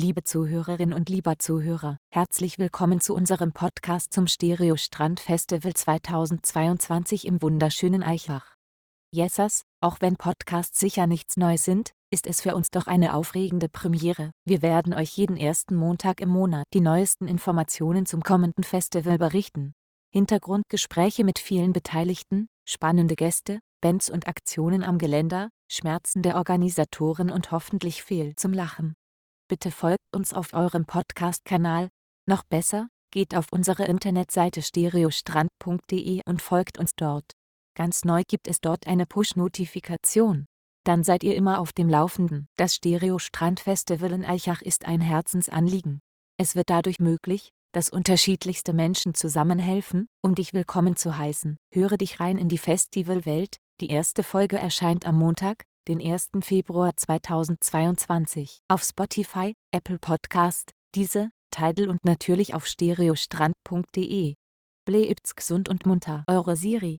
Liebe Zuhörerin und lieber Zuhörer, herzlich willkommen zu unserem Podcast zum Stereo Strand Festival 2022 im wunderschönen Eichach. Yesas, auch wenn Podcasts sicher nichts Neues sind, ist es für uns doch eine aufregende Premiere. Wir werden euch jeden ersten Montag im Monat die neuesten Informationen zum kommenden Festival berichten. Hintergrundgespräche mit vielen Beteiligten, spannende Gäste, Bands und Aktionen am Geländer, Schmerzen der Organisatoren und hoffentlich viel zum Lachen. Bitte folgt uns auf eurem Podcast-Kanal. Noch besser, geht auf unsere Internetseite stereostrand.de und folgt uns dort. Ganz neu gibt es dort eine Push-Notifikation. Dann seid ihr immer auf dem Laufenden. Das Stereo Strand Festival in Eichach ist ein Herzensanliegen. Es wird dadurch möglich, dass unterschiedlichste Menschen zusammenhelfen, um dich willkommen zu heißen. Höre dich rein in die Festivalwelt. Die erste Folge erscheint am Montag, den 1. Februar 2022, auf Spotify, Apple Podcast, diese, Tidal und natürlich auf stereostrand.de. Bleibt gesund und munter. Eure Siri.